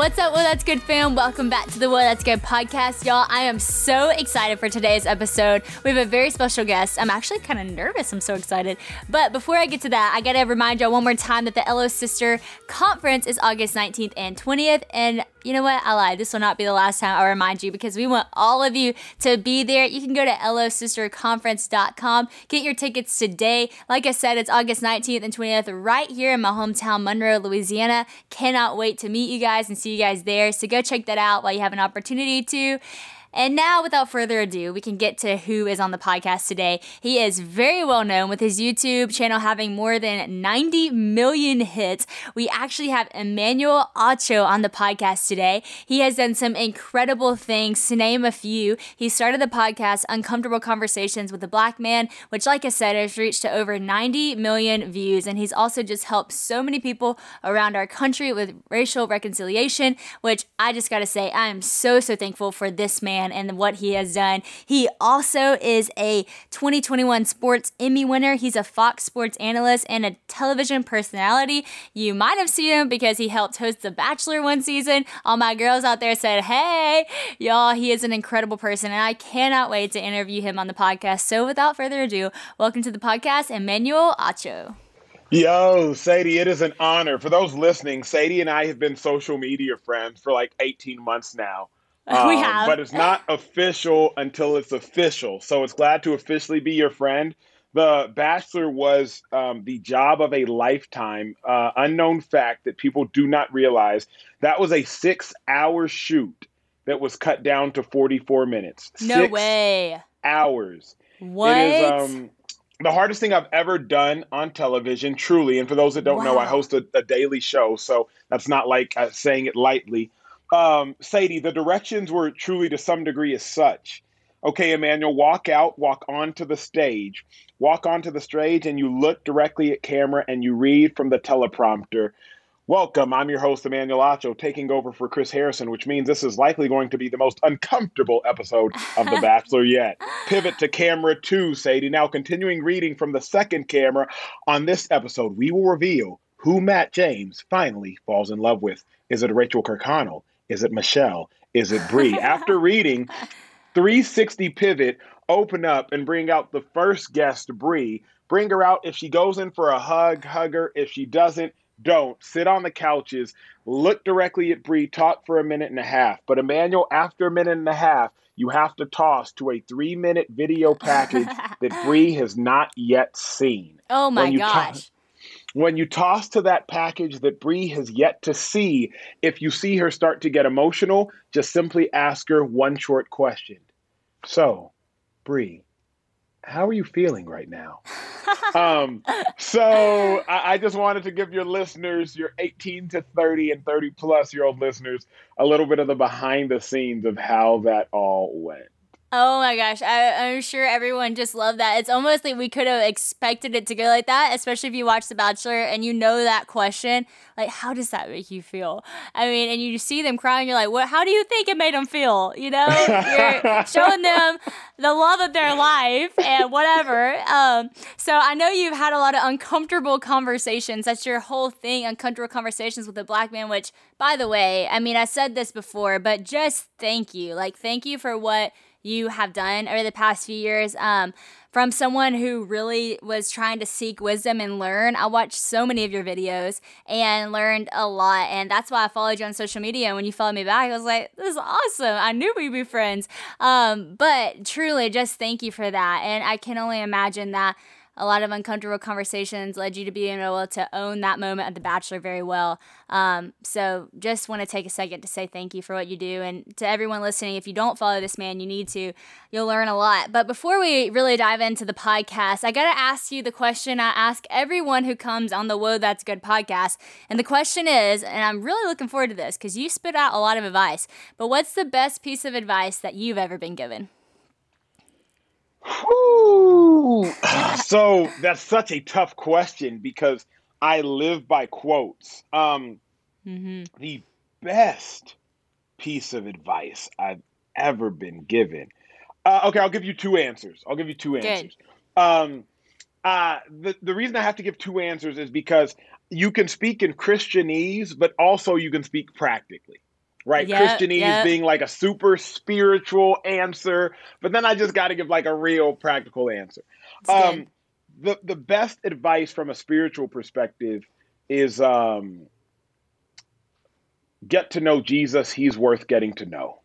What's up, Whoa That's Good fam? Welcome back to the Whoa That's Good podcast, y'all. I am so excited for today's episode. We have a very special guest. I'm actually kind of nervous. I'm so excited. But before I get to that, I gotta remind y'all one more time that the LO Sister Conference is August 19th and 20th. And you know what? I. This will not be the last time I remind you because we want all of you to be there. You can go to losisterconference.com, get your tickets today. Like I said, it's August 19th and 20th right here in my hometown, Monroe, Louisiana. Cannot wait to meet you guys and see you guys there. So go check that out while you have an opportunity to. And now, without further ado, we can get to who is on the podcast today. He is very well known with his YouTube channel having more than 90 million hits. We actually have Emmanuel Acho on the podcast today. He has done some incredible things, to name a few. He started the podcast Uncomfortable Conversations with a Black Man, which, like I said, has reached to over 90 million views. And he's also just helped so many people around our country with racial reconciliation, which I just gotta say, I am so, so thankful for this man man and what he has done. He also is a 2021 Sports Emmy winner. He's a Fox Sports analyst and a television personality. You might have seen him because he helped host The Bachelor one season. All my girls out there said, hey, y'all, he is an incredible person, and I cannot wait to interview him on the podcast. So without further ado, welcome to the podcast, Emmanuel Acho. Yo, Sadie, it is an honor. For those listening, Sadie and I have been social media friends for like 18 months now. Um, we have. But it's not official until it's official. So it's glad to officially be your friend. The Bachelor was um, the job of a lifetime. Uh, unknown fact that people do not realize that was a six hour shoot that was cut down to 44 minutes. No six way. Hours. What? It is um, the hardest thing I've ever done on television, truly. And for those that don't wow. know, I host a, a, daily show. So that's not like uh, saying it lightly um, Sadie, the directions were truly to some degree as such. Okay, Emmanuel, walk out, walk onto the stage. Walk onto the stage and you look directly at camera and you read from the teleprompter. Welcome, I'm your host, Emmanuel Acho, taking over for Chris Harrison, which means this is likely going to be the most uncomfortable episode of The Bachelor yet. Pivot to camera two, Sadie. Now, continuing reading from the second camera, on this episode, we will reveal who Matt James finally falls in love with. Is it Rachel Kirkconnell? Is it Michelle? Is it Bri? After reading 360 Pivot, open up and bring out the first guest, Bri. Bring her out. If she goes in for a hug, hug her. If she doesn't, don't. Sit on the couches, look directly at Bri, talk for a minute and a half. But Emmanuel, after a minute and a half, you have to toss to a three minute video package that Bri has not yet seen. Oh my gosh when you toss to that package that Bri has yet to see, if you see her start to get emotional, just simply ask her one short question. So, Bri, how are you feeling right now? um, so I, I, just wanted to give your listeners, your 18 to 30 and 30 plus year old listeners, a little bit of the behind the scenes of how that all went. Oh my gosh, I, am sure everyone just loved that. It's almost like we could have expected it to go like that, especially if you watch The Bachelor and you know that question. Like, how does that make you feel? I mean, and you see them crying, you're like, what? How do you think it made them feel? You know, you're showing them the love of their life and whatever. Um, so I know you've had a lot of uncomfortable conversations. That's your whole thing, uncomfortable conversations with a black man. Which, by the way, I mean, I said this before, but just thank you. Like, thank you for what you have done over the past few years. Um, from someone who really was trying to seek wisdom and learn, I watched so many of your videos and learned a lot. And that's why I followed you on social media. And when you followed me back, I was like, this is awesome. I knew we'd be friends. Um, but truly, just thank you for that. And I can only imagine that a lot of uncomfortable conversations led you to being able to own that moment at The Bachelor very well. Um, so just want to take a second to say thank you for what you do. And to everyone listening, if you don't follow this man, you need to. You'll learn a lot. But before we really dive into the podcast, I got to ask you the question I ask everyone who comes on the Whoa That's Good podcast. And the question is, and I'm really looking forward to this because you spit out a lot of advice, but what's the best piece of advice that you've ever been given? so that's such a tough question because I live by quotes. Um, mm-hmm. The best piece of advice I've ever been given. Uh, okay, I'll give you two answers. I'll give you two answers. Um, uh, the the reason I have to give two answers is because you can speak in Christianese, but also you can speak practically. Right? Yep, Christianese yep. being like a super spiritual answer, but then I just got to give like a real practical answer. Um, the the best advice from a spiritual perspective is um, get to know Jesus. He's worth getting to know.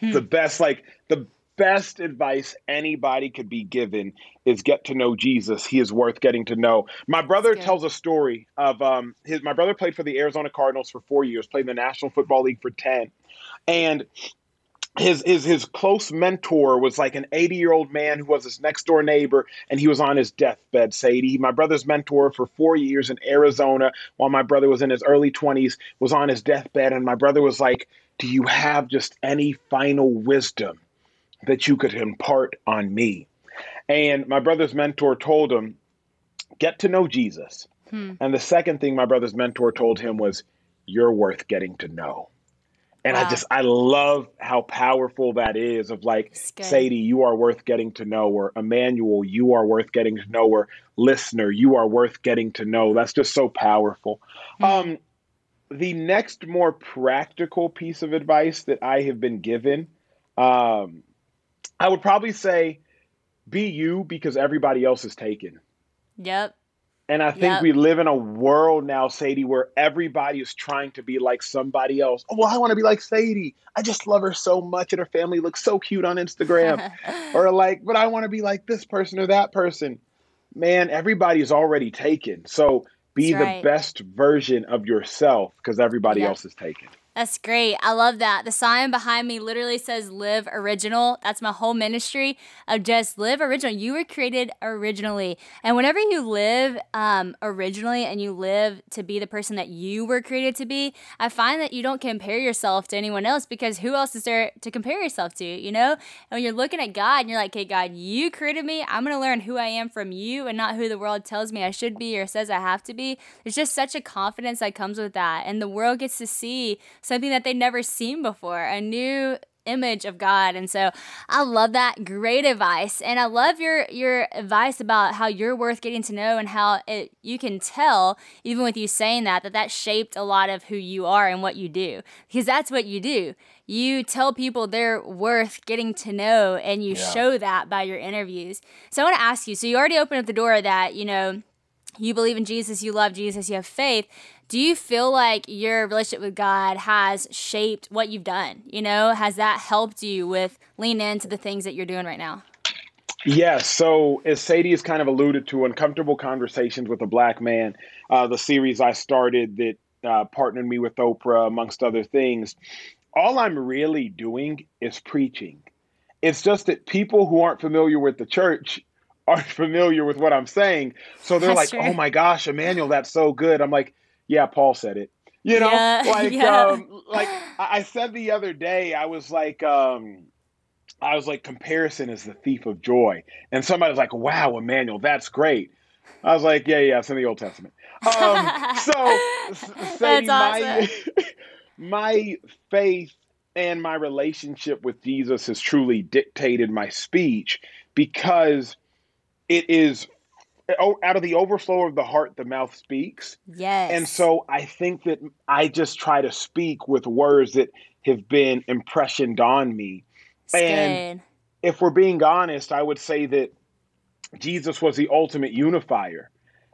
Hmm. The best, like the best advice anybody could be given is get to know Jesus. He is worth getting to know. My brother tells a story of um, his. My brother played for the Arizona Cardinals for four years, played in the National Football League for ten, and his his his close mentor was like an 80 year old man who was his next door neighbor and he was on his deathbed sadie my brother's mentor for four years in arizona while my brother was in his early 20s was on his deathbed and my brother was like do you have just any final wisdom that you could impart on me and my brother's mentor told him get to know jesus Hmm. and the second thing my brother's mentor told him was you're worth getting to know and I just I love how powerful that is of like Sadie, you are worth getting to know, or Emmanuel, you are worth getting to know, or listener, you are worth getting to know. That's just so powerful. Hmm. Um, the next more practical piece of advice that I have been given, um, I would probably say, be you because everybody else is taken. Yep. And I think Yep. we live in a world now, Sadie, where everybody is trying to be like somebody else. Oh, well, I want to be like Sadie. I just love her so much, and her family looks so cute on Instagram. or like, but I want to be like this person or that person. Man, everybody's already taken. So be That's the best version of yourself because everybody Yep. else is taken. That's great. I love that. The sign behind me literally says live original. That's my whole ministry of just live original. You were created originally. And whenever you live um, originally and you live to be the person that you were created to be, I find that you don't compare yourself to anyone else because who else is there to compare yourself to, you know? And when you're looking at God and you're like, hey, God, you created me. I'm going to learn who I am from you and not who the world tells me I should be or says I have to be. There's just such a confidence that comes with that. And the world gets to see something that they've never seen before, a new image of God. And so I love that. Great advice. And I love your your advice about how you're worth getting to know and how it you can tell even with you saying that that that shaped a lot of who you are and what you do. Because that's what you do. You tell people they're worth getting to know and you Yeah. show that by your interviews. So I want to ask you, so you already opened up the door that, you know, you believe in Jesus, you love Jesus, you have faith. Do you feel like your relationship with God has shaped what you've done? You know, has that helped you with lean into the things that you're doing right now? Yes. So, as Sadie has kind of alluded to, Uncomfortable Conversations with a Black Man, uh, the series I started that uh, partnered me with Oprah, amongst other things, all I'm really doing is preaching. It's just that people who aren't familiar with the church aren't familiar with what I'm saying. So they're That's like, true. oh my gosh, Emmanuel, that's so good. I'm like, yeah, Paul said it. You know, Yeah, like, yeah. um, like I said the other day, I was like, um, I was like, comparison is the thief of joy. And somebody was like, wow, Emmanuel, that's great. I was like, yeah, yeah, it's in the Old Testament. Um, so, s- Sadie, That's my, my faith and my relationship with Jesus has truly dictated my speech because it is oh, out of the overflow of the heart, the mouth speaks. Yes. And so I think that I just try to speak with words that have been impressioned on me. It's and- If we're being honest, I would say that Jesus was the ultimate unifier.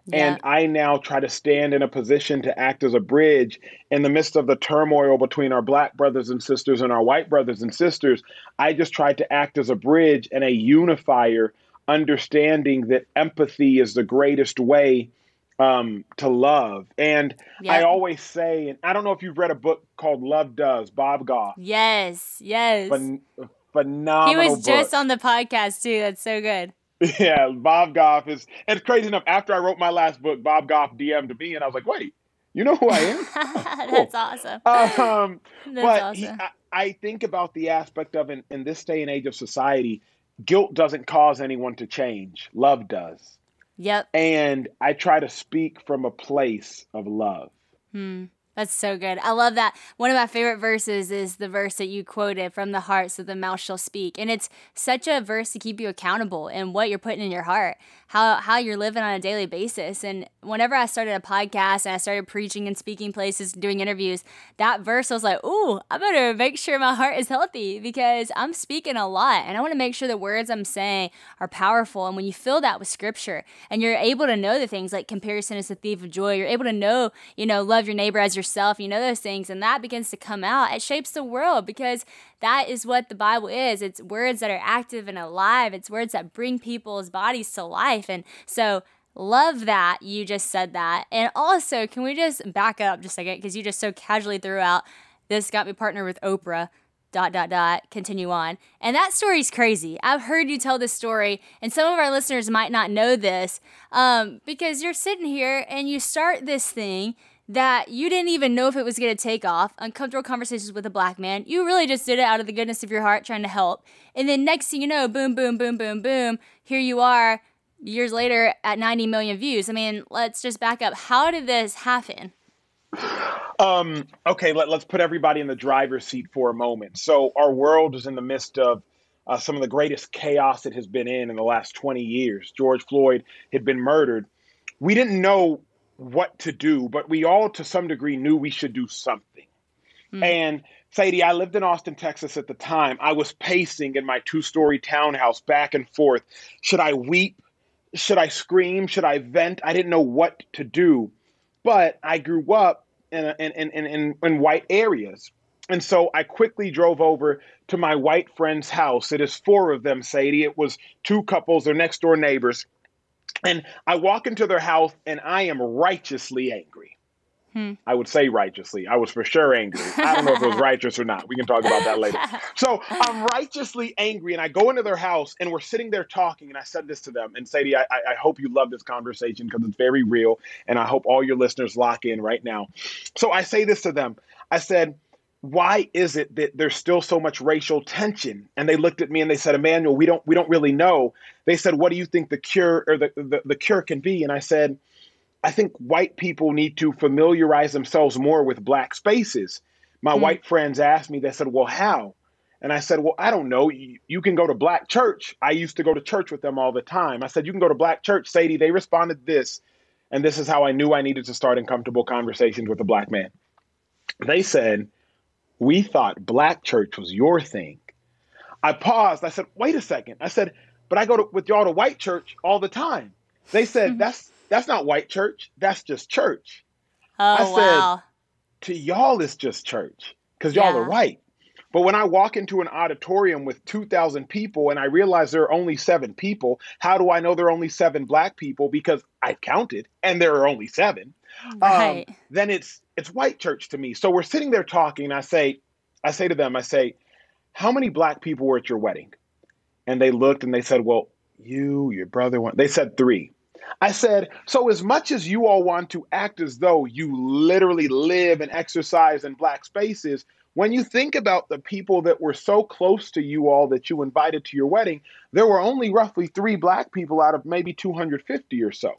Yeah. And I now try to stand in a position to act as a bridge in the midst of the turmoil between our black brothers and sisters and our white brothers and sisters. I just tried to act as a bridge and a unifier, understanding that empathy is the greatest way um, to love. And I always say, and I don't know if you've read a book called Love Does, Bob Goff. yes. Yes. Phen- he phenomenal was just book. on the podcast too. That's so good. Yeah, Bob Goff is, and it's crazy enough. After I wrote my last book, Bob Goff DM'd me, and I was like, "Wait, you know who I am?" That's awesome. um, That's but he, awesome. I, I think about the aspect of in, in this day and age of society, guilt doesn't cause anyone to change. Love does, Yep. and I try to speak from a place of love. Hmm. That's so good. I love that. One of my favorite verses is the verse that you quoted from the heart, so the mouth shall speak. And it's such a verse to keep you accountable in what you're putting in your heart, how how you're living on a daily basis. And whenever I started a podcast and I started preaching and speaking places and doing interviews, that verse I was like, "Ooh, I better make sure my heart is healthy because I'm speaking a lot and I want to make sure the words I'm saying are powerful." And when you fill that with scripture and you're able to know the things like comparison is the thief of joy, you're able to know, you know, love your neighbor as yourself, you know those things and that begins to come out. It shapes the world because that is what the Bible is. It's words that are active and alive. It's words that bring people's bodies to life. And so Love that you just said that. And also, can we just back up just a second? Because you just so casually threw out this got me partnered with Oprah, dot, dot, dot, continue on. And that story's crazy. I've heard you tell this story, and some of our listeners might not know this um, because you're sitting here and you start this thing that you didn't even know if it was going to take off, uncomfortable conversations with a black man. You really just did it out of the goodness of your heart trying to help. And then next thing you know, boom, boom, boom, boom, boom, here you are years later at 90 million views. I mean, let's just back up. How did this happen? Um, okay, let, us put everybody in the driver's seat for a moment. So, our world is in the midst of uh, some of the greatest chaos it has been in in the last 20 years. George Floyd had been murdered. We didn't know what to do, but we all, to some degree, knew we should do something. Mm. And Sadie, I lived in Austin, Texas at the time. I was pacing in my two story townhouse back and forth. Should I weep? should I scream? Should I vent? I didn't know what to do. But I grew up in, in, in, in, in white areas. And so I quickly drove over to my white friend's house. It is four of them, Sadie. It was two couples, they're next door neighbors. And I walk into their house and I am righteously angry. Hmm. I would say righteously. I was for sure angry. I don't know if it was righteous or not. We can talk about that later. So I'm righteously angry, and I go into their house, and we're sitting there talking. And I said this to them, and Sadie, I, I hope you love this conversation because it's very real, and I hope all your listeners lock in right now. So I say this to them. I said, why is it that there's still so much racial tension and they looked at me and they said emmanuel we don't we don't really know they said what do you think the cure or the, the, the cure can be and i said I think white people need to familiarize themselves more with black spaces. My mm. white friends asked me, they said, Well, how? And I said, Well, I don't know. You, you, can go to black church. I used to go to church with them all the time. I said, You can go to black church. Sadie, they responded this. And this is how I knew I needed to start uncomfortable conversations with a black man. They said, We thought black church was your thing. I paused. I said, Wait a second. I said, But I go to, with y'all to white church all the time. They said, mm-hmm. That's that's not white church. That's just church. Oh, I said, wow. To y'all, it's just church because y'all yeah. are white. But when I walk into an auditorium with 2,000 people and I realize there are only seven people, how do I know there are only seven black people? Because I've counted and there are only seven. Um, right. Um, then it's it's white church to me. So we're sitting there talking, and I say, I say to them, I say, how many black people were at your wedding? And they looked and they said, well, you, your brother, one. They said three. I said, so as much as you all want to act as though you literally live and exercise in black spaces, when you think about the people that were so close to you all that you invited to your wedding, there were only roughly three black people out of maybe 250 or so.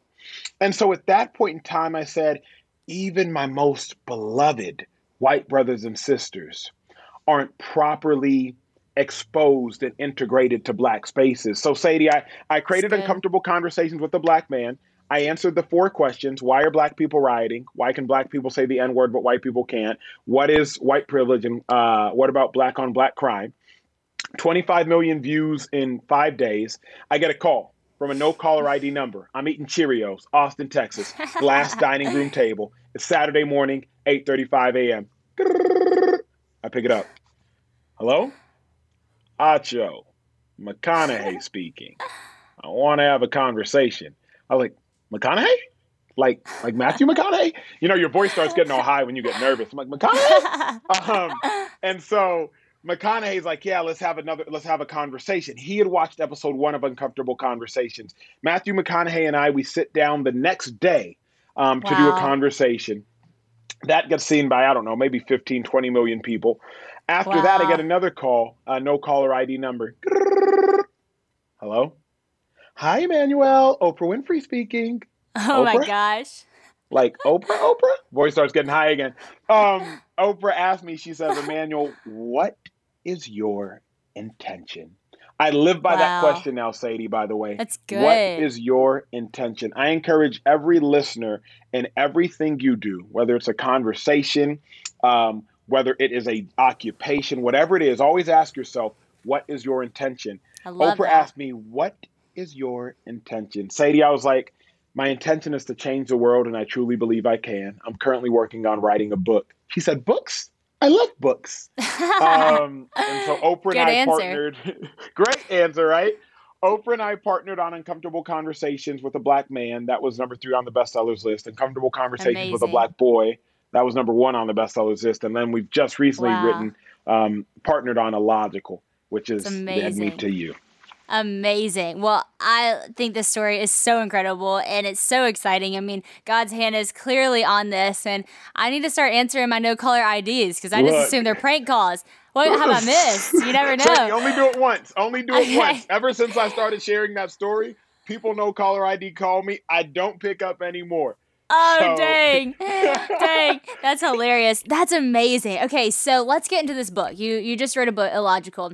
And so at that point in time, I said, even my most beloved white brothers and sisters aren't properly exposed and integrated to black spaces. So Sadie, I, I created uncomfortable conversations with a black man. I answered the four questions. Why are black people rioting? Why can black people say the N word, but white people can't? What is white privilege? And uh, what about black on black crime? 25 million views in five days. I get a call from a no caller ID number. I'm eating Cheerios, Austin, Texas, glass dining room table. It's Saturday morning, 8:35 a.m. I pick it up. Hello? Acho, McConaughey speaking. I want to have a conversation. I was like, McConaughey? Like like Matthew McConaughey? You know, your voice starts getting all high when you get nervous. I'm like, McConaughey? um, and so McConaughey's like, yeah, let's have another, let's have a conversation. He had watched episode one of Uncomfortable Conversations. Matthew McConaughey and I, we sit down the next day um, to do a conversation. That gets seen by, I don't know, maybe 15, 20 million people. After wow. that, I get another call, uh, no caller ID number. Hello? Hi, Emmanuel. Oprah Winfrey speaking. Oh Oprah? my gosh. Like Oprah, Oprah? Voice starts getting high again. Um, Oprah asked me, she says, Emmanuel, what is your intention? I live by wow. that question now, Sadie, by the way. That's good. What is your intention? I encourage every listener in everything you do, whether it's a conversation, um, whether it is a occupation, whatever it is, always ask yourself, what is your intention? Oprah that. asked me, what is your intention? Sadie, I was like, my intention is to change the world, and I truly believe I can. I'm currently working on writing a book. She said, books? I love books. um, and so Oprah Good and I answer. partnered. great answer, right? Oprah and I partnered on Uncomfortable Conversations with a Black Man. That was number three on the bestsellers list. Uncomfortable Conversations Amazing. with a Black Boy. That was number one on the bestsellers list. And then we've just recently wow. written, um, partnered on Illogical, which is Led Me to You amazing. Well, I think this story is so incredible and it's so exciting. I mean, God's hand is clearly on this, and I need to start answering my no caller IDs because I Look. just assume they're prank calls. What have I missed? You never know. You only do it once. Only do it okay. once. Ever since I started sharing that story, people know caller ID call me. I don't pick up anymore. Oh so. dang. dang. That's hilarious. That's amazing. Okay, so let's get into this book. You you just wrote a book, Illogical.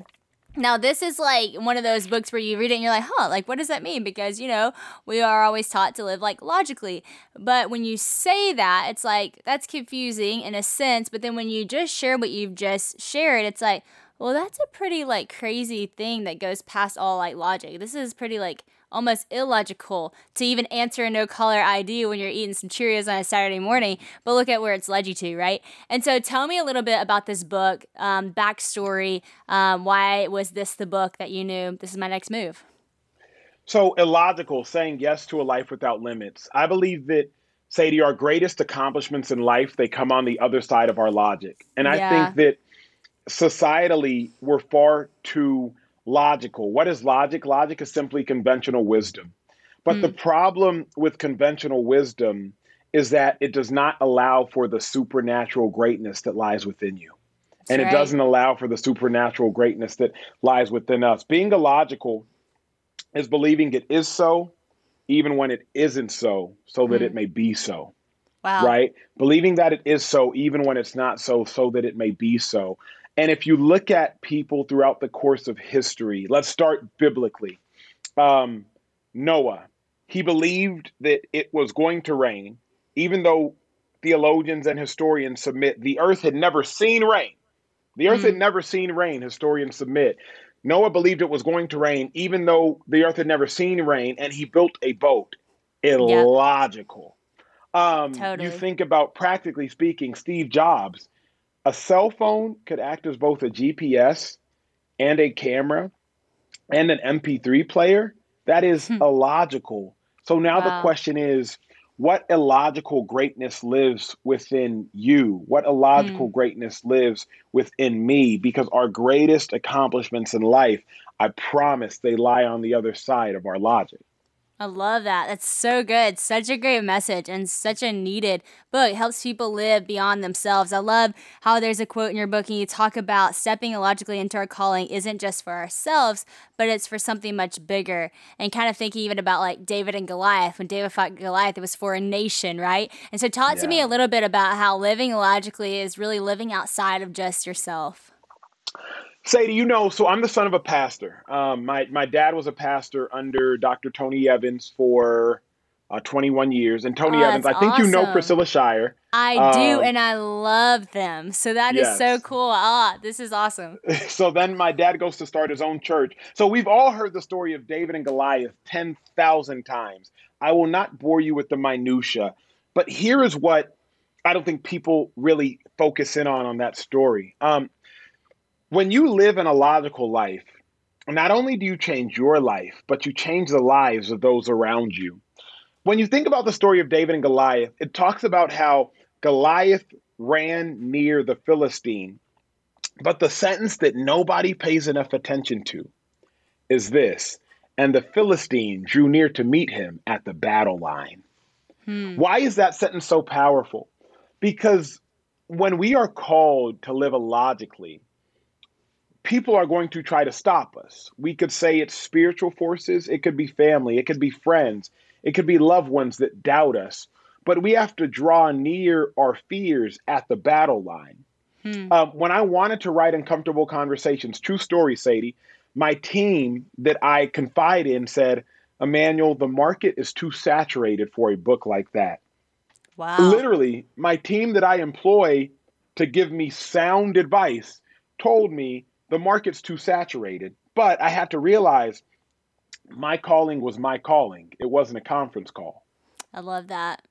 Now, this is like one of those books where you read it and you're like, huh, like, what does that mean? Because, you know, we are always taught to live like logically. But when you say that, it's like, that's confusing in a sense. But then when you just share what you've just shared, it's like, well, that's a pretty like crazy thing that goes past all like logic. This is pretty like almost illogical to even answer a no caller ID when you're eating some Cheerios on a Saturday morning. But look at where it's led you to, right? And so tell me a little bit about this book, um, backstory. Um, why was this the book that you knew this is my next move? So illogical, saying yes to a life without limits. I believe that Sadie, our greatest accomplishments in life, they come on the other side of our logic. And I yeah. think that societally we're far too logical. What is logic? Logic is simply conventional wisdom. But mm. the problem with conventional wisdom is that it does not allow for the supernatural greatness that lies within you. That's and right. it doesn't allow for the supernatural greatness that lies within us. Being illogical is believing it is so, even when it isn't so, so that mm. it may be so. Wow. Right? Believing that it is so, even when it's not so, so that it may be so. And if you look at people throughout the course of history, let's start biblically. Um, Noah, he believed that it was going to rain, even though theologians and historians submit the earth had never seen rain. The earth mm. had never seen rain, historians submit. Noah believed it was going to rain, even though the earth had never seen rain, and he built a boat. Illogical. Yep. Um, totally. You think about, practically speaking, Steve Jobs a cell phone could act as both a GPS and a camera and an MP3 player. That is hmm. illogical. So now wow. the question is what illogical greatness lives within you? What illogical mm. greatness lives within me? Because our greatest accomplishments in life, I promise, they lie on the other side of our logic. I love that. That's so good. Such a great message and such a needed book. It helps people live beyond themselves. I love how there's a quote in your book and you talk about stepping illogically into our calling isn't just for ourselves, but it's for something much bigger. And kind of thinking even about like David and Goliath. When David fought Goliath, it was for a nation, right? And so talk yeah. to me a little bit about how living illogically is really living outside of just yourself. Sadie, you know, so I'm the son of a pastor. Um, my my dad was a pastor under Dr. Tony Evans for uh, 21 years, and Tony oh, Evans. I think awesome. you know Priscilla Shirer. I um, do, and I love them. So that yes. is so cool. Ah, this is awesome. so then my dad goes to start his own church. So we've all heard the story of David and Goliath 10,000 times. I will not bore you with the minutia, but here is what I don't think people really focus in on on that story. Um, when you live an illogical life, not only do you change your life, but you change the lives of those around you. When you think about the story of David and Goliath, it talks about how Goliath ran near the Philistine. But the sentence that nobody pays enough attention to is this and the Philistine drew near to meet him at the battle line. Hmm. Why is that sentence so powerful? Because when we are called to live illogically, people are going to try to stop us. We could say it's spiritual forces, it could be family, it could be friends, it could be loved ones that doubt us. But we have to draw near our fears at the battle line. Hmm. Um, when I wanted to write uncomfortable conversations, true story, Sadie, my team that I confide in said, Emmanuel, the market is too saturated for a book like that. Wow. Literally, my team that I employ to give me sound advice told me the market's too saturated. But I had to realize my calling was my calling. It wasn't a conference call. I love that.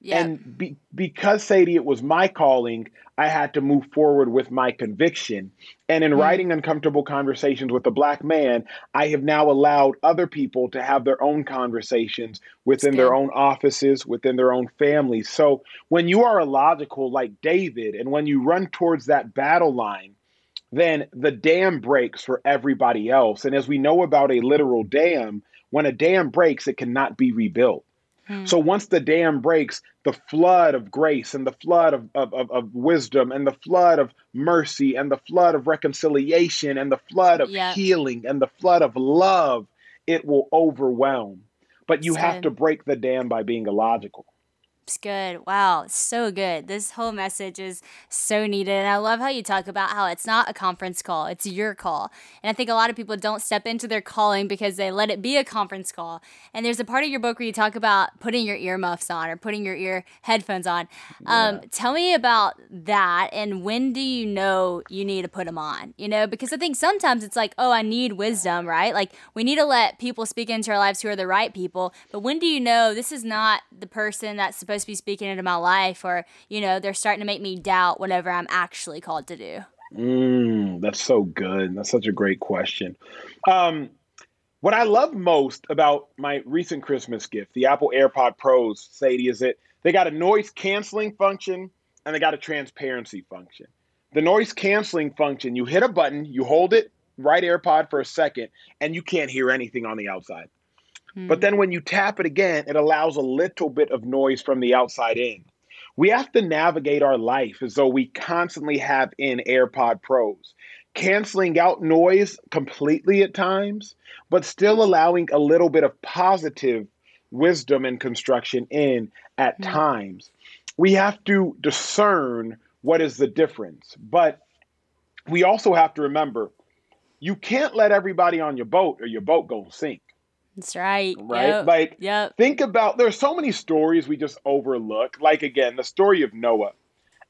Yeah. And be, because Sadie, it was my calling, I had to move forward with my conviction. And in mm. writing Uncomfortable Conversations with a Black Man, I have now allowed other people to have their own conversations within their own offices, within their own families. So when you are illogical like David, and when you run towards that battle line, then the dam breaks for everybody else. And as we know about a literal dam, when a dam breaks, it cannot be rebuilt. Hmm. So once the dam breaks, the flood of grace and the flood of, of, of, of, wisdom and the flood of mercy and the flood of reconciliation and the flood of yep. healing and the flood of love, it will overwhelm. But you have to break the dam by being illogical. Good. Wow, so good. This whole message is so needed. And I love how you talk about how it's not a conference call, it's your call. And I think a lot of people don't step into their calling because they let it be a conference call. And there's a part of your book where you talk about putting your earmuffs on or putting your ear headphones on. Um, yeah. tell me about that and when do you know you need to put them on? You know, because I think sometimes it's like, oh, I need wisdom, right? Like we need to let people speak into our lives who are the right people. But when do you know this is not the person that's supposed supposed to be speaking into my life or you know they're starting to make me doubt whatever i'm actually called to do. Mm, that's so good. That's such a great question. Um, what i love most about my recent christmas gift the apple airpod pros sadie is that they got a noise canceling function and they got a transparency function. The noise canceling function you hit a button you hold it right airpod for a second and you can't hear anything on the outside but hmm. then when you tap it again, it allows a little bit of noise from the outside in. We have to navigate our life as though we constantly have in AirPod Pros, canceling out noise completely at times, but still allowing a little bit of positive wisdom and construction in at mm-hmm. times. We have to discern what is the difference. But we also have to remember you can't let everybody on your boat or your boat to sink. That's right. Right? Yep. Like, yep. think about there's so many stories we just overlook. Like, again, the story of Noah.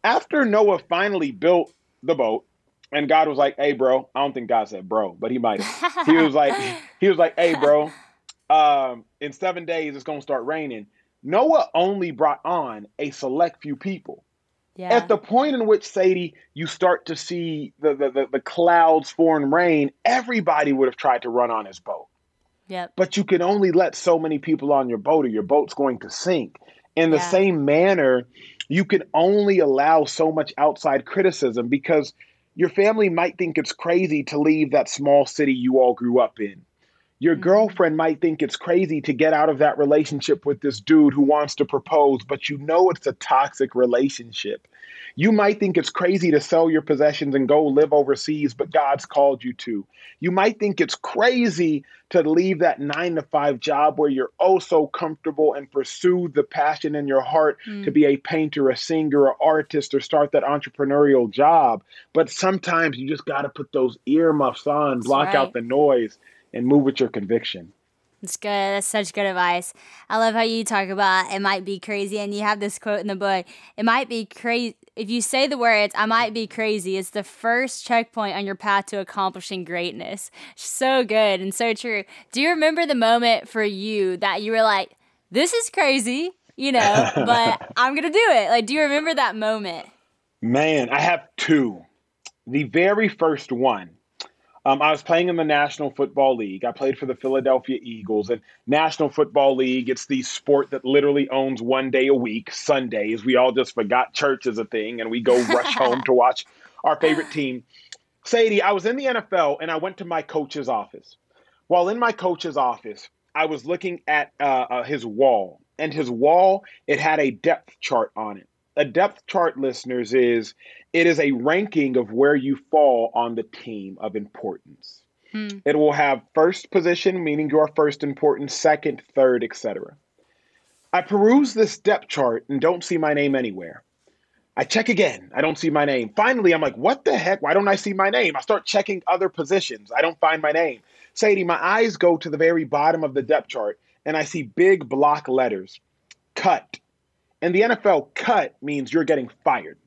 After Noah finally built the boat, and God was like, hey, bro, I don't think God said bro, but he might have. he was like, he was like, hey, bro, um, in seven days it's going to start raining. Noah only brought on a select few people. Yeah. At the point in which, Sadie, you start to see the, the, the, the clouds form rain, everybody would have tried to run on his boat. Yep. But you can only let so many people on your boat or your boat's going to sink. In the yeah. same manner, you can only allow so much outside criticism because your family might think it's crazy to leave that small city you all grew up in. Your mm-hmm. girlfriend might think it's crazy to get out of that relationship with this dude who wants to propose, but you know it's a toxic relationship. You might think it's crazy to sell your possessions and go live overseas, but God's called you to. You might think it's crazy to leave that nine to five job where you're oh so comfortable and pursue the passion in your heart mm. to be a painter, a singer, or artist, or start that entrepreneurial job. But sometimes you just got to put those earmuffs on, block right. out the noise, and move with your conviction. That's good. That's such good advice. I love how you talk about it might be crazy, and you have this quote in the book. It might be crazy. If you say the words, I might be crazy, it's the first checkpoint on your path to accomplishing greatness. So good and so true. Do you remember the moment for you that you were like, this is crazy, you know, but I'm going to do it? Like, do you remember that moment? Man, I have two. The very first one um, I was playing in the National Football League. I played for the Philadelphia Eagles. And National Football League, it's the sport that literally owns one day a week, Sundays. We all just forgot church is a thing and we go rush home to watch our favorite team. Sadie, I was in the NFL and I went to my coach's office. While in my coach's office, I was looking at uh, uh, his wall, and his wall, it had a depth chart on it. A depth chart, listeners, is it is a ranking of where you fall on the team of importance. Hmm. It will have first position, meaning you are first important, second, third, etc. I peruse this depth chart and don't see my name anywhere. I check again. I don't see my name. Finally, I'm like, what the heck? Why don't I see my name? I start checking other positions. I don't find my name. Sadie, my eyes go to the very bottom of the depth chart and I see big block letters cut. And the NFL cut means you're getting fired.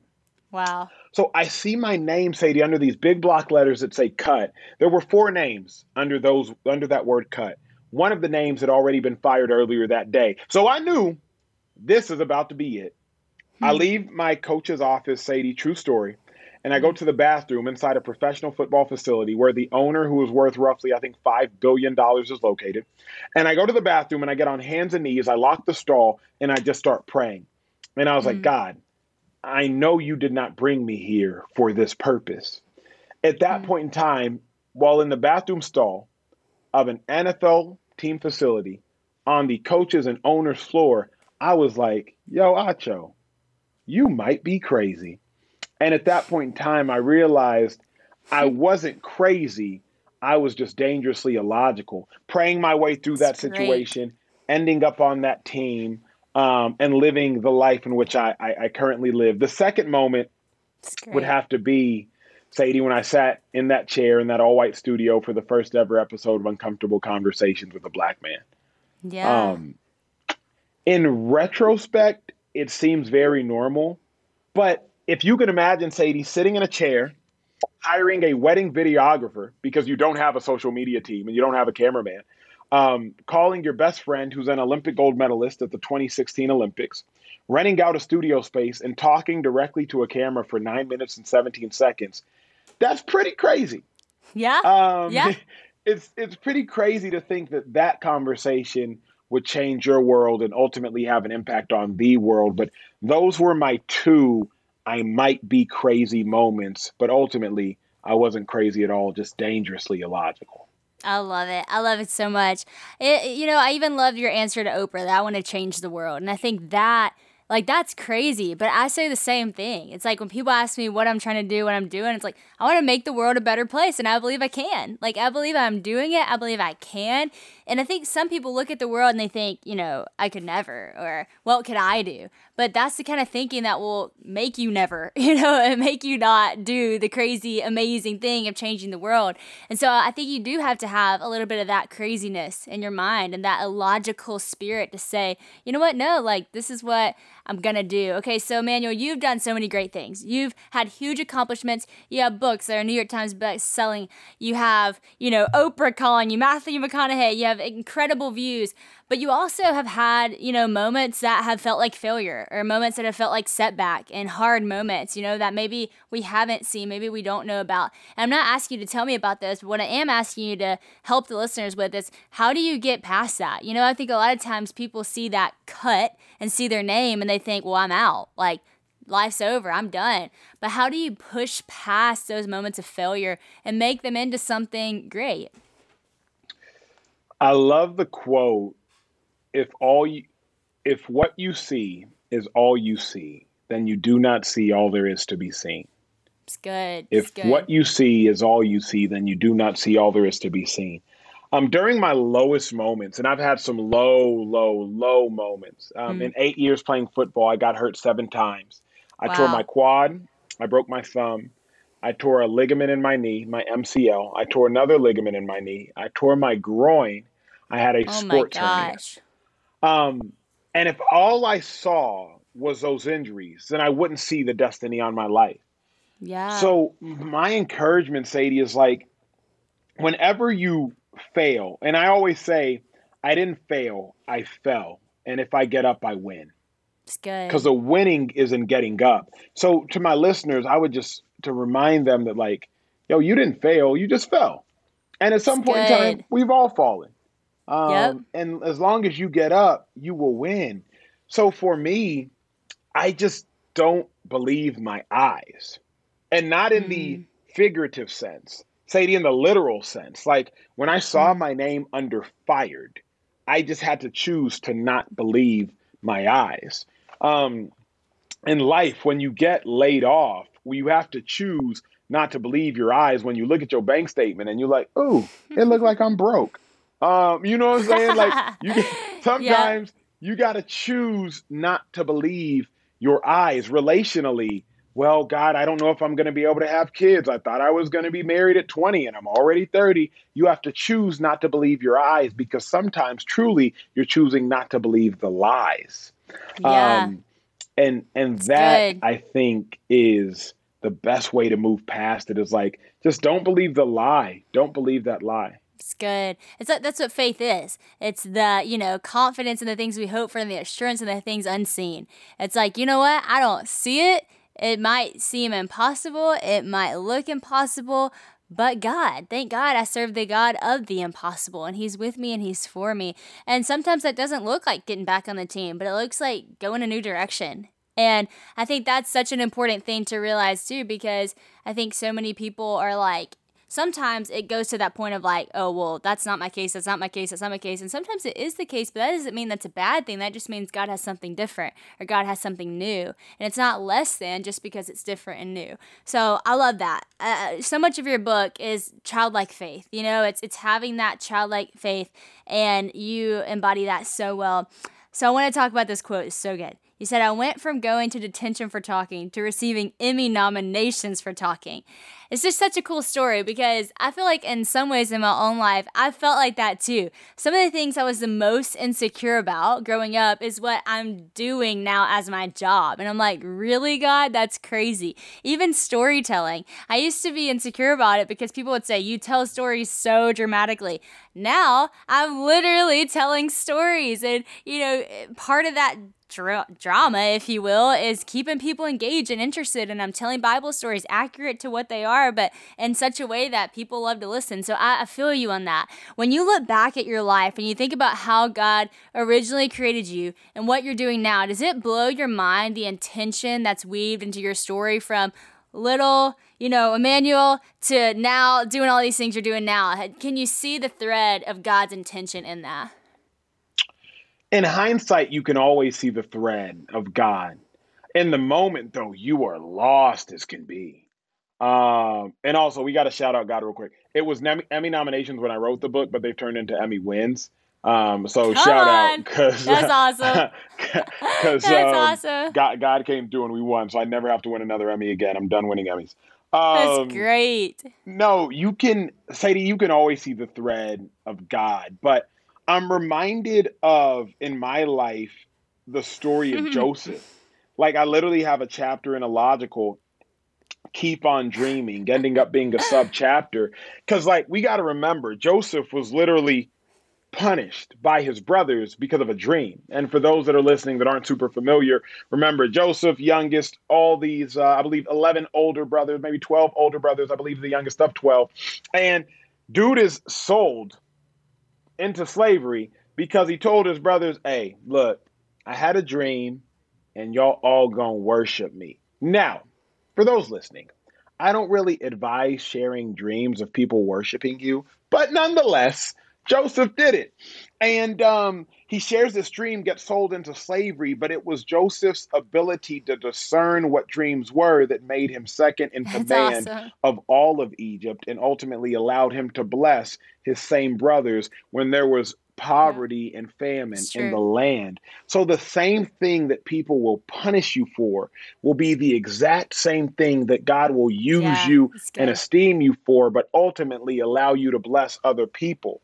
Wow. So I see my name, Sadie, under these big block letters that say cut. There were four names under those under that word cut. One of the names had already been fired earlier that day. So I knew this is about to be it. I hmm. leave my coach's office, Sadie, true story, and I go to the bathroom inside a professional football facility where the owner, who is worth roughly, I think, $5 billion, is located. And I go to the bathroom and I get on hands and knees. I lock the stall and I just start praying. And I was mm like. God, I know you did not bring me here for this purpose. At that mm point in time, while in the bathroom stall of an NFL team facility on the coaches and owners floor, I was like, yo, Acho, you might be crazy. And at that point in time, I realized I wasn't crazy. I was just dangerously illogical, praying my way through That's that situation, great. ending up on that team, um, and living the life in which I, I, I currently live. The second moment would have to be, Sadie, when I sat in that chair in that all white studio for the first ever episode of Uncomfortable Conversations with a Black Man. Yeah. Um, in retrospect, it seems very normal. But if you can imagine Sadie sitting in a chair, hiring a wedding videographer because you don't have a social media team and you don't have a cameraman, um, calling your best friend who's an Olympic gold medalist at the 2016 Olympics, renting out a studio space and talking directly to a camera for nine minutes and 17 seconds, that's pretty crazy. Yeah. Um, yeah. It's it's pretty crazy to think that that conversation would change your world and ultimately have an impact on the world. But those were my two I might be crazy moments, but ultimately I wasn't crazy at all, just dangerously illogical. I love it. I love it so much. It, you know, I even love your answer to Oprah that I want to change the world. And I think that like that's crazy, but I say the same thing. It's like when people ask me what I'm trying to do, what I'm doing, it's like I want to make the world a better place and I believe I can. Like I believe I'm doing it. I believe I can. And I think some people look at the world and they think, you know, I could never or what could I do? But that's the kind of thinking that will make you never, you know, and make you not do the crazy amazing thing of changing the world. And so I think you do have to have a little bit of that craziness in your mind and that illogical spirit to say, you know what? No, like this is what I'm gonna do. Okay, so Manuel, you've done so many great things. You've had huge accomplishments. You have books that are New York Times best selling. You have, you know, Oprah calling you, Matthew McConaughey. You have incredible views but you also have had, you know, moments that have felt like failure or moments that have felt like setback and hard moments, you know, that maybe we haven't seen, maybe we don't know about. And I'm not asking you to tell me about this, but what I am asking you to help the listeners with is how do you get past that? You know, I think a lot of times people see that cut and see their name and they think, well, I'm out. Like, life's over, I'm done. But how do you push past those moments of failure and make them into something great? I love the quote if all you, if what you see is all you see, then you do not see all there is to be seen. It's good. If it's good. what you see is all you see, then you do not see all there is to be seen. Um, during my lowest moments, and I've had some low, low, low moments. Um, mm. In eight years playing football, I got hurt seven times. I wow. tore my quad. I broke my thumb. I tore a ligament in my knee, my MCL. I tore another ligament in my knee. I tore my groin. I had a oh sports hernia. Um, and if all I saw was those injuries, then I wouldn't see the destiny on my life. Yeah. So my encouragement, Sadie, is like whenever you fail, and I always say, I didn't fail, I fell. And if I get up, I win. It's good. Because the winning is in getting up. So to my listeners, I would just to remind them that like, yo, you didn't fail, you just fell. And at some it's point good. in time, we've all fallen. Um, yep. And as long as you get up, you will win. So for me, I just don't believe my eyes. And not in mm. the figurative sense, say it in the literal sense. Like when I saw mm. my name under fired, I just had to choose to not believe my eyes. Um, in life, when you get laid off, you have to choose not to believe your eyes when you look at your bank statement and you're like, oh, it looked like I'm broke. Um, you know what I'm saying? Like you sometimes you got to choose not to believe your eyes relationally. Well, God, I don't know if I'm going to be able to have kids. I thought I was going to be married at 20 and I'm already 30. You have to choose not to believe your eyes because sometimes truly you're choosing not to believe the lies. Yeah. Um, and and that I think is the best way to move past it is like just don't believe the lie. Don't believe that lie. It's good. It's like, that's what faith is. It's the, you know, confidence in the things we hope for and the assurance in the things unseen. It's like, you know what? I don't see it. It might seem impossible. It might look impossible, but God. Thank God I serve the God of the impossible and He's with me and He's for me. And sometimes that doesn't look like getting back on the team, but it looks like going a new direction. And I think that's such an important thing to realize too, because I think so many people are like, sometimes it goes to that point of like, oh, well, that's not my case, that's not my case, that's not my case. And sometimes it is the case, but that doesn't mean that's a bad thing. That just means God has something different or God has something new. And it's not less than just because it's different and new. So I love that. Uh, so much of your book is childlike faith. You know, it's, it's having that childlike faith, and you embody that so well. So I want to talk about this quote. It's so good. He said, I went from going to detention for talking to receiving Emmy nominations for talking. It's just such a cool story because I feel like in some ways in my own life, I felt like that too. Some of the things I was the most insecure about growing up is what I'm doing now as my job. And I'm like, really, God? That's crazy. Even storytelling. I used to be insecure about it because people would say, you tell stories so dramatically. Now I'm literally telling stories. And, you know, eh, part of that dra- drama, if you will, is keeping people engaged and interested. And I'm telling Bible stories accurate to what they are, but in such a way that people love to listen. So I, I feel you on that. When you look back at your life and you think about how God originally created you and what you're doing now, does it blow your mind the intention that's weaved into your story from little, you know, Emmanuel to now doing all these things you're doing now? Can you see the thread of God's intention in that? In hindsight, you can always see the thread of God. In the moment, though, you are lost as can be. Um, and also, we got to shout out God real quick. It was Emmy nominations when I wrote the book, but they've turned into Emmy wins. Um, so Come shout on. out because that's awesome. Because um, awesome. God, God came through and we won, so I never have to win another Emmy again. I'm done winning Emmys. Um, that's great. No, you can, Sadie. You can always see the thread of God, but I'm reminded of in my life the story of mm-hmm. Joseph. Like I literally have a chapter in Illogical keep on dreaming ending up being a sub chapter because like we got to remember joseph was literally punished by his brothers because of a dream and for those that are listening that aren't super familiar remember joseph youngest all these uh, i believe 11 older brothers maybe 12 older brothers i believe the youngest of 12 and dude is sold into slavery because he told his brothers, hey, look, I had a dream and y'all all gonna worship me. Now, for those listening, I don't really advise sharing dreams of people worshiping you, but nonetheless, Joseph did it. And um, he shares this dream, gets sold into slavery, but it was Joseph's ability to discern what dreams were that made him second in That's command awesome. of all of Egypt and ultimately allowed him to bless his same brothers when there was poverty yeah. and famine in the land. So the same thing that people will punish you for will be the exact same thing that God will use yeah, you and esteem you for, but ultimately allow you to bless other people.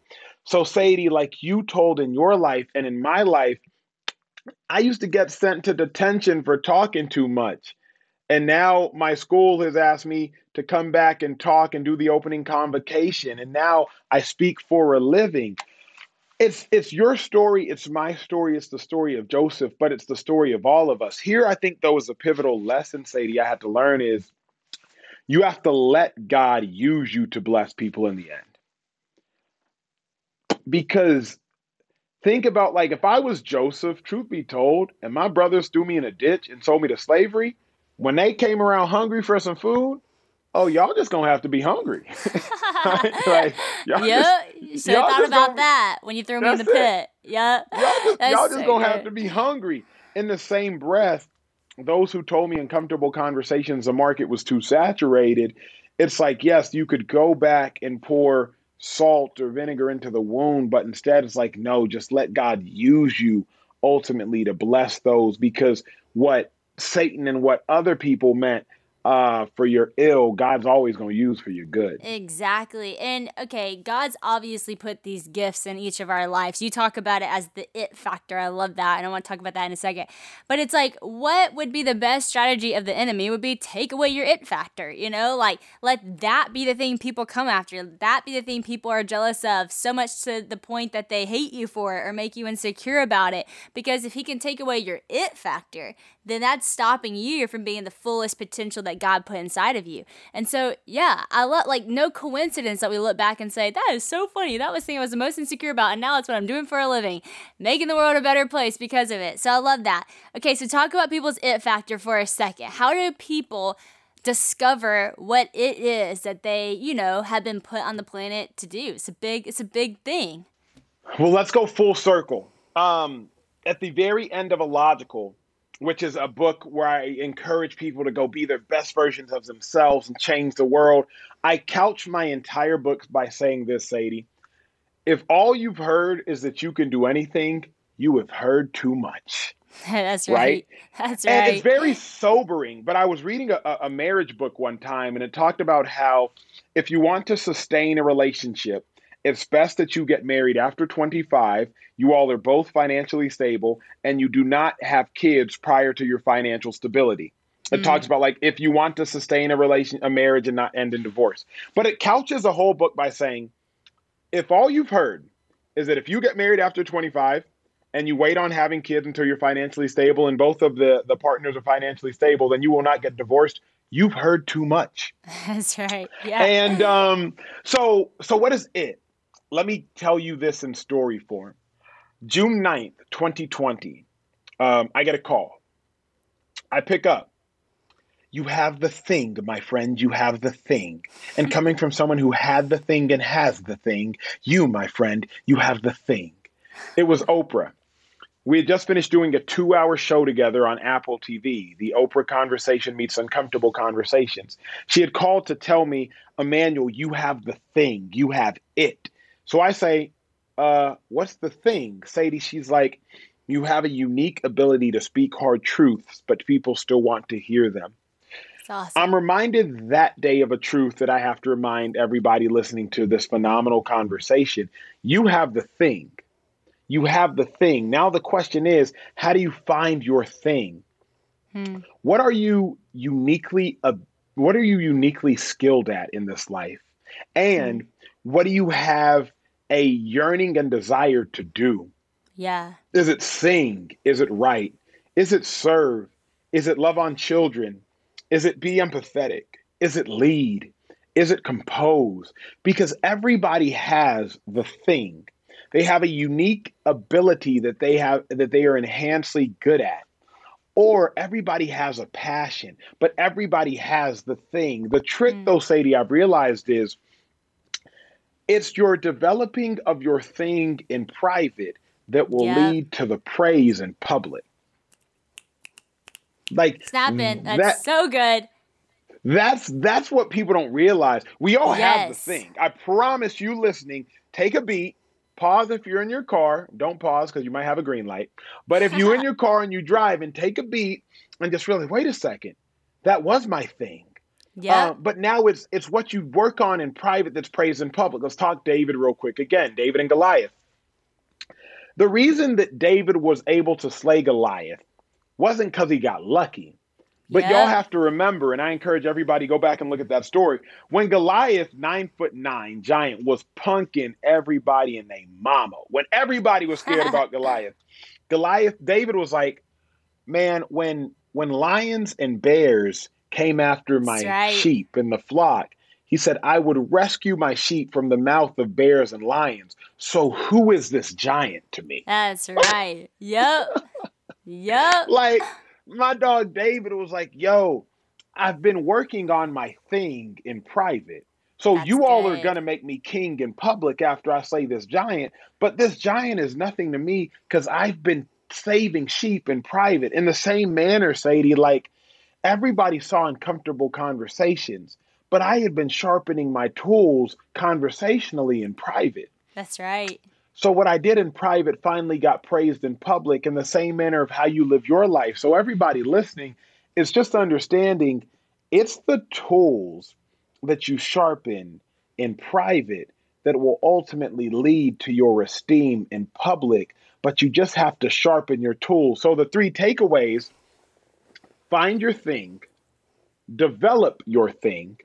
So, Sadie, like you told in your life and in my life, I used to get sent to detention for talking too much. And now my school has asked me to come back and talk and do the opening convocation. And now I speak for a living it's it's your story it's my story it's the story of joseph but it's the story of all of us here i think though is a pivotal lesson sadie i had to learn is you have to let god use you to bless people in the end because think about like if i was joseph truth be told and my brothers threw me in a ditch and sold me to slavery when they came around hungry for some food oh, y'all just gonna have to be hungry. like, y'all yeah, you should have thought about that when you threw me in the pit. Yep. Y'all just, y'all just so gonna good. have to be hungry. In the same breath, those who told me Uncomfortable Conversations the market was too saturated, it's like, yes, you could go back and pour salt or vinegar into the wound, but instead it's like, no, just let God use you ultimately to bless those because what Satan and what other people meant uh, for your ill, God's always going to use for your good. Exactly. And okay, God's obviously put these gifts in each of our lives. You talk about it as the it factor. I love that. And I want to talk about that in a second. But it's like, what would be the best strategy of the enemy would be take away your it factor, you know? Like, let that be the thing people come after. That be the thing people are jealous of so much to the point that they hate you for it or make you insecure about it. Because if he can take away your it factor, then that's stopping you from being the fullest potential that God put inside of you. And so, yeah, I love like no coincidence that we look back and say, that is so funny. That was the thing I was the most insecure about. And now it's what I'm doing for a living, making the world a better place because of it. So I love that. Okay, so talk about people's it factor for a second. How do people discover what it is that they, you know, have been put on the planet to do? It's a big, it's a big thing. Well, let's go full circle. Um, at the very end of Illogical, which is a book where I encourage people to go be their best versions of themselves and change the world. I couch my entire book by saying this, Sadie. If all you've heard is that you can do anything, you have heard too much. That's right. right. That's right. And it's very sobering. But I was reading a, a marriage book one time, and it talked about how if you want to sustain a relationship, it's best that you get married after 25. You all are both financially stable and you do not have kids prior to your financial stability. It mm talks about like if you want to sustain a relation, a marriage and not end in divorce. But it couches a whole book by saying, if all you've heard is that if you get married after 25 and you wait on having kids until you're financially stable and both of the, the partners are financially stable, then you will not get divorced. You've heard too much. That's right. Yeah. And um, so so what is it? Let me tell you this in story form. June 9th, 2020, um, I get a call. I pick up. You have the thing, my friend, you have the thing. And coming from someone who had the thing and has the thing, you, my friend, you have the thing. It was Oprah. We had just finished doing a two hour show together on Apple TV, the Oprah Conversation Meets Uncomfortable Conversations. She had called to tell me, Emmanuel, you have the thing, you have it. So I say, uh, what's the thing? Sadie, she's like, you have a unique ability to speak hard truths, but people still want to hear them. Awesome. I'm reminded that day of a truth that I have to remind everybody listening to this phenomenal conversation. You have the thing. You have the thing. Now the question is, how do you find your thing? Hmm. What are you uniquely uh, what are you uniquely skilled at in this life? And hmm. what do you have a yearning and desire to do. Yeah. Is it sing? Is it write? Is it serve? Is it love on children? Is it be empathetic? Is it lead? Is it compose? Because everybody has the thing. They have a unique ability that they have that they are enhancedly good at. Or everybody has a passion, but everybody has the thing. The trick, mm. though, Sadie, I've realized is it's your developing of your thing in private that will lead to the praise in public. Like snapping. That's that, so good. That's that's what people don't realize. We all yes. have the thing. I promise you listening, take a beat, pause if you're in your car. Don't pause because you might have a green light. But if you're in your car and you drive and take a beat and just really wait a second, that was my thing. Yeah. Uh, but now it's it's what you work on in private that's praised in public. Let's talk David real quick again. David and Goliath. The reason that David was able to slay Goliath wasn't because he got lucky. But yeah. y'all have to remember, and I encourage everybody go back and look at that story. When Goliath, nine foot nine giant, was punking everybody in their mama, when everybody was scared about Goliath, Goliath, David was like, man, when when lions and bears came after my right. sheep in the flock. He said, I would rescue my sheep from the mouth of bears and lions. So who is this giant to me? That's right. yep. Yep. Like my dog David was like, yo, I've been working on my thing in private. So That's you all good. are gonna make me king in public after I slay this giant, but this giant is nothing to me because I've been saving sheep in private. In the same manner, Sadie, like Everybody saw uncomfortable conversations, but I had been sharpening my tools conversationally in private. That's right. So, what I did in private finally got praised in public in the same manner of how you live your life. So, everybody listening is just understanding it's the tools that you sharpen in private that will ultimately lead to your esteem in public, but you just have to sharpen your tools. So, the three takeaways find your thing, develop your thing,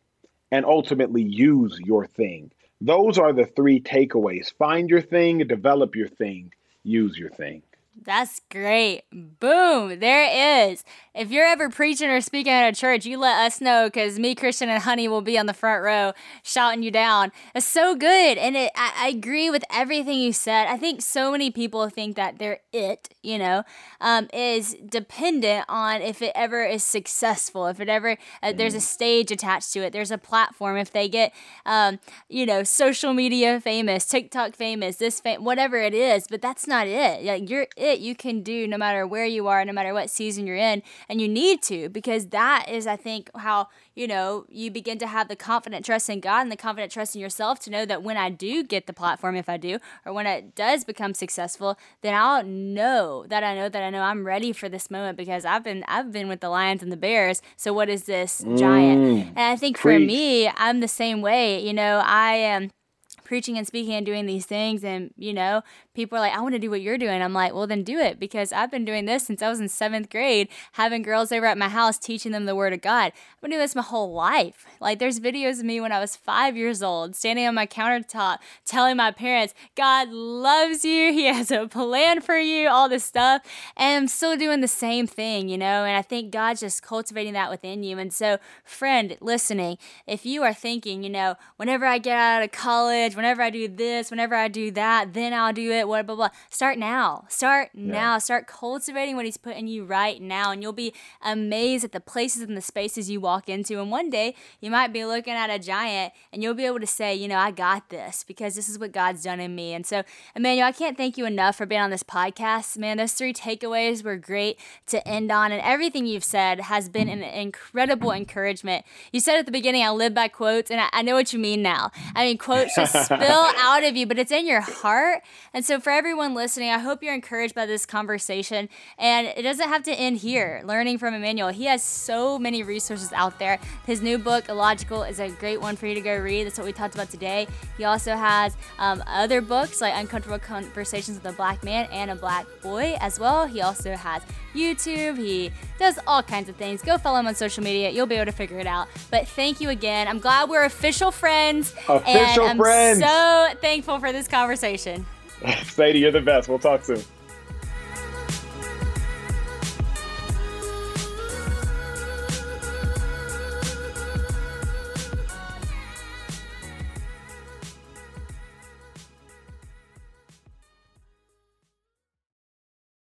and ultimately use your thing. Those are the three takeaways. Find your thing, develop your thing, use your thing. That's great. Boom. There it is. If you're ever preaching or speaking at a church, you let us know because me, Christian, and Honey will be on the front row shouting you down. It's so good. And it, I, I agree with everything you said. I think so many people think that their it, you know, um, is dependent on if it ever is successful, if it ever, uh, there's a mm. stage attached to it, there's a platform, if they get, um, you know, social media famous, TikTok famous, this fam- whatever it is. But that's not it. Like, you're it you can do no matter where you are, no matter what season you're in. And you need to, because that is, I think, how, you know, you begin to have the confident trust in God and the confident trust in yourself to know that when I do get the platform, if I do, or when it does become successful, then I'll know that I know that I know I'm ready for this moment because I've been I've been with the lions and the bears. So what is this giant? Mm, and I think preach. for me, I'm the same way. You know, I am preaching and speaking and doing these things and you know people are like, I want to do what you're doing. I'm like, well, then do it because I've been doing this since I was in seventh grade, having girls over at my house teaching them the word of God. I've been doing this my whole life. Like, there's videos of me when I was five years old, standing on my countertop, telling my parents, God loves you, He has a plan for you, all this stuff. And I'm still doing the same thing, you know? And I think God's just cultivating that within you. And so, friend listening, if you are thinking, you know, whenever I get out of college, whenever I do this, whenever I do that, then I'll do it what, blah, blah. Start now. Start yeah. now. Start cultivating what He's put in you right now. And you'll be amazed at the places and the spaces you walk into. And one day you might be looking at a giant and you'll be able to say, you know, I got this because this is what God's done in me. And so, Emmanuel, I can't thank you enough for being on this podcast. Man, those three takeaways were great to end on. And everything you've said has been an incredible encouragement. You said at the beginning, I live by quotes, and I, I know what you mean now. I mean, quotes just spill out of you, but it's in your heart. And so, for everyone listening, I hope you're encouraged by this conversation. And it doesn't have to end here, learning from Emmanuel. He has so many resources out there. His new book, Illogical, is a great one for you to go read. That's what we talked about today. He also has um, other books like Uncomfortable Conversations with a Black Man and a Black Boy as well. He also has YouTube. He does all kinds of things. Go follow him on social media. You'll be able to figure it out. But thank you again. I'm glad we're official friends. Official and I'm friends. so thankful for this conversation. Sadie, you're the best. We'll talk soon.